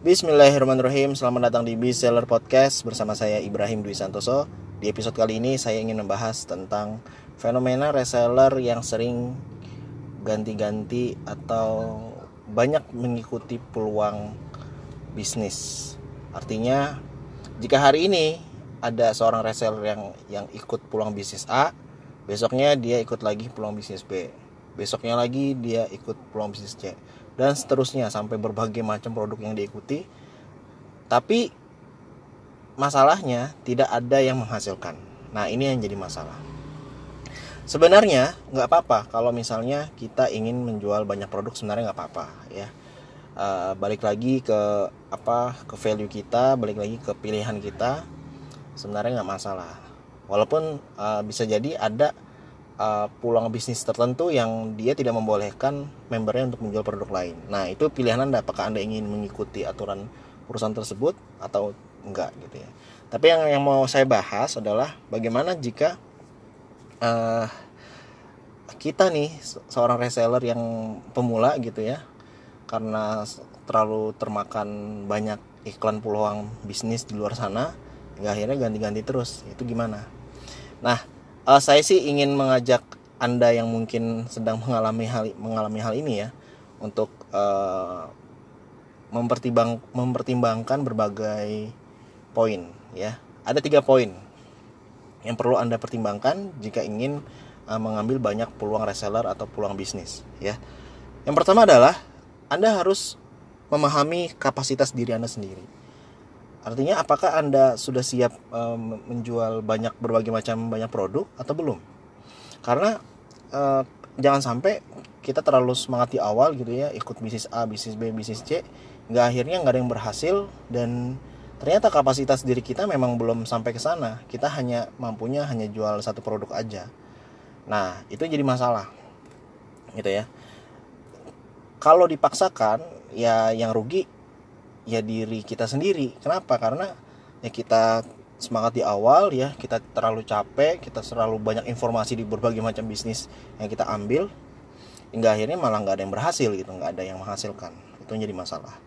Bismillahirrahmanirrahim. Selamat datang di Seller Podcast Bersama saya Ibrahim Dwi Santoso. Di episode kali ini saya ingin membahas tentang Fenomena reseller yang sering Ganti-ganti atau Banyak mengikuti peluang Bisnis. Artinya Jika hari ini Ada seorang reseller yang yang ikut peluang bisnis A Besoknya dia ikut lagi peluang bisnis B. Besoknya lagi dia ikut peluang bisnis C dan seterusnya sampai berbagai macam produk yang diikuti. Tapi masalahnya tidak ada yang menghasilkan. Nah ini yang jadi masalah. Sebenarnya nggak apa-apa kalau misalnya kita ingin menjual banyak produk sebenarnya nggak apa-apa ya. Uh, balik lagi ke apa ke value kita balik lagi ke pilihan kita sebenarnya nggak masalah. Walaupun uh, bisa jadi ada uh, pulang bisnis tertentu yang dia tidak membolehkan membernya untuk menjual produk lain. Nah, itu pilihan Anda apakah Anda ingin mengikuti aturan perusahaan tersebut atau enggak gitu ya. Tapi yang yang mau saya bahas adalah bagaimana jika uh, kita nih seorang reseller yang pemula gitu ya. Karena terlalu termakan banyak iklan peluang bisnis di luar sana, hingga akhirnya ganti-ganti terus. Itu gimana? Nah, uh, saya sih ingin mengajak anda yang mungkin sedang mengalami hal mengalami hal ini ya untuk uh, mempertimbang mempertimbangkan berbagai poin ya. Ada tiga poin yang perlu anda pertimbangkan jika ingin uh, mengambil banyak peluang reseller atau peluang bisnis ya. Yang pertama adalah anda harus memahami kapasitas diri anda sendiri Artinya apakah Anda sudah siap um, menjual banyak berbagai macam banyak produk atau belum? Karena uh, jangan sampai kita terlalu semangat di awal gitu ya, ikut bisnis A, bisnis B, bisnis C, nggak akhirnya nggak ada yang berhasil dan ternyata kapasitas diri kita memang belum sampai ke sana. Kita hanya mampunya hanya jual satu produk aja. Nah, itu jadi masalah. Gitu ya. Kalau dipaksakan, ya yang rugi ya diri kita sendiri. Kenapa? Karena ya kita semangat di awal ya kita terlalu capek kita terlalu banyak informasi di berbagai macam bisnis yang kita ambil hingga akhirnya malah nggak ada yang berhasil gitu nggak ada yang menghasilkan. Itu jadi masalah.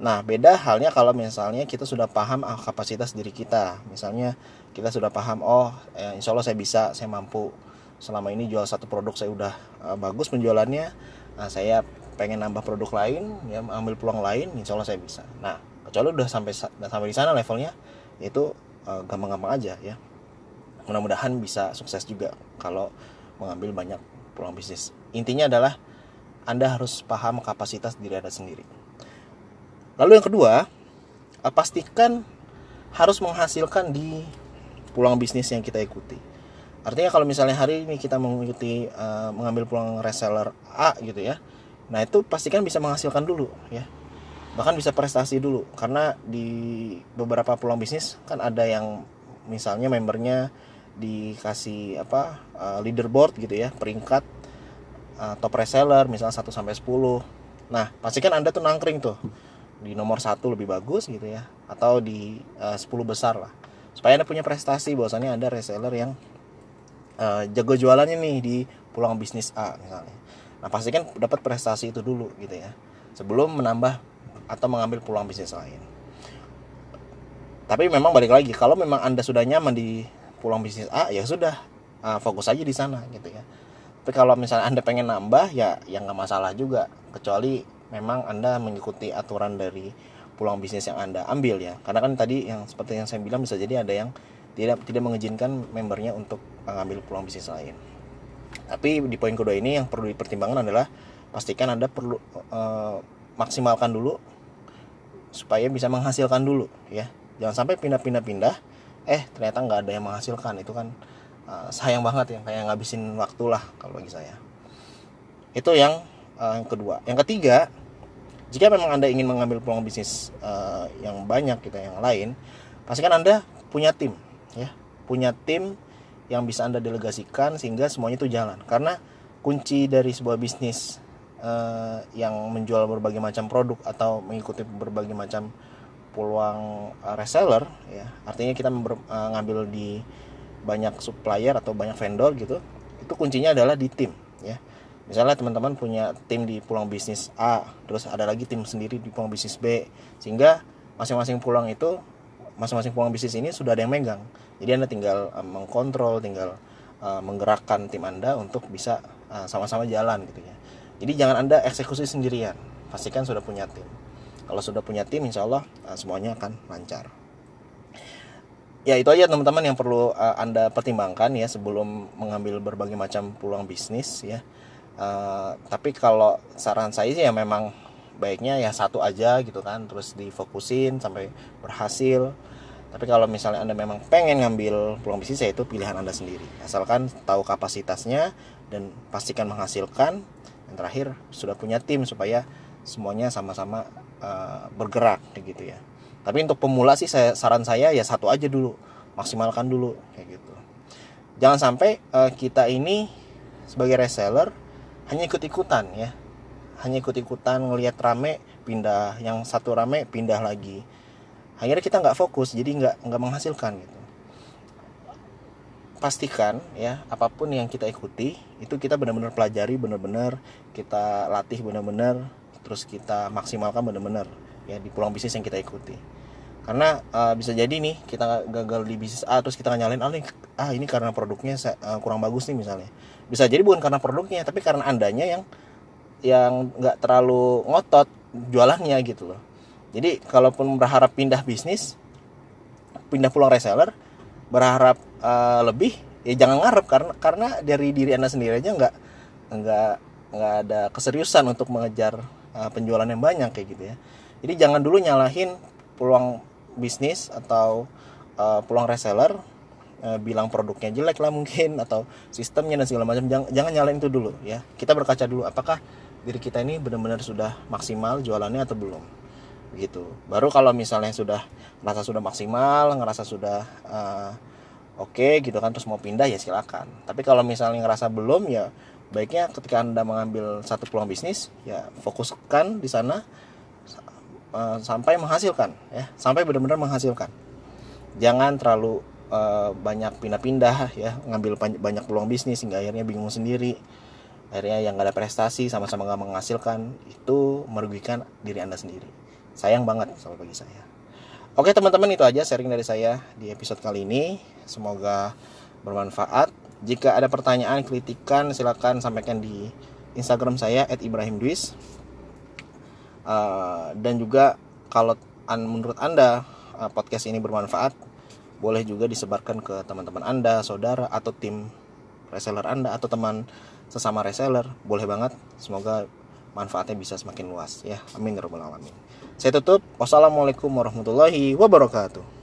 Nah beda halnya kalau misalnya kita sudah paham ah, kapasitas diri kita. Misalnya kita sudah paham oh eh, insya Allah saya bisa saya mampu. Selama ini jual satu produk saya udah uh, bagus penjualannya nah, saya pengen nambah produk lain ya ambil peluang lain insya Allah saya bisa. Nah kecuali udah sampai sampai di sana levelnya itu uh, gampang-gampang aja ya. Mudah-mudahan bisa sukses juga kalau mengambil banyak peluang bisnis. Intinya adalah anda harus paham kapasitas diri anda sendiri. Lalu yang kedua uh, pastikan harus menghasilkan di peluang bisnis yang kita ikuti. Artinya kalau misalnya hari ini kita mengikuti uh, mengambil peluang reseller A gitu ya Nah itu pastikan bisa menghasilkan dulu ya. Bahkan bisa prestasi dulu. Karena di beberapa peluang bisnis kan ada yang misalnya membernya dikasih apa uh, leaderboard gitu ya peringkat uh, top reseller misalnya 1 sampai 10 nah pastikan anda tuh nangkring tuh. Di nomor satu lebih bagus gitu ya. Atau di uh, 10 besar lah. Supaya anda punya prestasi bahwasannya ada reseller yang uh, jago jualannya nih di peluang bisnis A misalnya Nah pastikan dapat prestasi itu dulu gitu ya sebelum menambah atau mengambil peluang bisnis lain. Tapi memang balik lagi kalau memang anda sudah nyaman di peluang bisnis A ya sudah uh, fokus aja di sana gitu ya. Tapi kalau misalnya anda pengen nambah ya yang nggak masalah juga kecuali memang anda mengikuti aturan dari peluang bisnis yang anda ambil ya. Karena kan tadi yang seperti yang saya bilang bisa jadi ada yang tidak tidak mengizinkan membernya untuk mengambil peluang bisnis lain. Tapi di poin kedua ini yang perlu dipertimbangkan adalah pastikan Anda perlu uh, maksimalkan dulu supaya bisa menghasilkan dulu ya. Jangan sampai pindah-pindah-pindah eh ternyata nggak ada yang menghasilkan itu kan uh, sayang banget ya kayak ngabisin waktu lah kalau bagi saya. Itu yang uh, yang kedua. Yang ketiga, jika memang Anda ingin mengambil peluang bisnis uh, yang banyak kita gitu, yang lain, pastikan Anda punya tim ya. Punya tim yang bisa Anda delegasikan sehingga semuanya itu jalan. Karena kunci dari sebuah bisnis uh, yang menjual berbagai macam produk atau mengikuti berbagai macam peluang uh, reseller ya. Artinya kita uh, ngambil di banyak supplier atau banyak vendor gitu. Itu kuncinya adalah di tim ya. misalnya teman-teman punya tim di pulang bisnis A terus ada lagi tim sendiri di pulang bisnis B sehingga masing-masing pulang itu masing-masing pulang bisnis ini sudah ada yang megang. Jadi anda tinggal uh, mengkontrol tinggal uh, menggerakkan tim anda untuk bisa uh, sama-sama jalan gitu ya. Jadi jangan anda eksekusi sendirian. Pastikan sudah punya tim. Kalau sudah punya tim insya Allah uh, semuanya akan lancar. Ya itu aja teman-teman yang perlu uh, anda pertimbangkan ya sebelum mengambil berbagai macam peluang bisnis ya. Uh, tapi kalau saran saya sih ya memang baiknya ya satu aja gitu kan terus difokusin sampai berhasil. Tapi kalau misalnya anda memang pengen ngambil peluang bisnis ya itu pilihan anda sendiri. Asalkan tahu kapasitasnya dan pastikan menghasilkan. Dan terakhir sudah punya tim supaya semuanya sama-sama uh, bergerak gitu ya. Tapi untuk pemula sih saya saran saya ya satu aja dulu. Maksimalkan dulu kayak gitu. Jangan sampai uh, kita ini sebagai reseller hanya ikut ikutan ya hanya ikut ikutan ngelihat rame pindah. Yang satu rame pindah lagi. Akhirnya kita nggak fokus jadi nggak nggak menghasilkan gitu. Pastikan ya apa pun yang kita ikuti itu kita benar-benar pelajari benar-benar kita latih benar-benar terus kita maksimalkan benar-benar ya di pulang bisnis yang kita ikuti. Karena uh, bisa jadi nih kita gagal di bisnis A terus kita nyalain ah, ah ini karena produknya uh, kurang bagus nih misalnya. Bisa jadi bukan karena produknya tapi karena andanya yang yang nggak terlalu ngotot jualannya gitu loh. Jadi kalaupun berharap pindah bisnis pindah pulang reseller berharap uh, lebih ya jangan ngarep karena karena dari diri anda sendiri aja nggak nggak nggak ada keseriusan untuk mengejar uh, penjualan yang banyak kayak gitu ya. Jadi jangan dulu nyalahin peluang bisnis atau uh, peluang reseller bilang produknya jelek lah mungkin atau sistemnya dan segala macam. Jangan, jangan nyalain itu dulu ya. Kita berkaca dulu apakah diri kita ini benar-benar sudah maksimal jualannya atau belum? Gitu. Baru kalau misalnya sudah merasa sudah maksimal ngerasa sudah uh, oke okay, gitu kan terus mau pindah ya silakan. Tapi kalau misalnya ngerasa belum ya baiknya ketika anda mengambil satu peluang bisnis ya fokuskan di sana uh, sampai menghasilkan ya. Sampai benar-benar menghasilkan. Jangan terlalu uh, banyak pindah-pindah ya. Ngambil banyak peluang bisnis hingga akhirnya bingung sendiri akhirnya yang gak ada prestasi sama-sama gak menghasilkan itu merugikan diri anda sendiri. Sayang banget sama bagi saya. Oke teman-teman itu aja sharing dari saya di episode kali ini. Semoga bermanfaat. Jika ada pertanyaan kritikan silahkan sampaikan di Instagram saya @ibrahimdwis uh, dan juga kalau an menurut anda uh, podcast ini bermanfaat boleh juga disebarkan ke teman-teman anda saudara atau tim reseller anda atau teman sesama reseller boleh banget. Semoga manfaatnya bisa semakin luas ya. Amin ya alamin. Saya tutup. Wassalamualaikum warahmatullahi wabarakatuh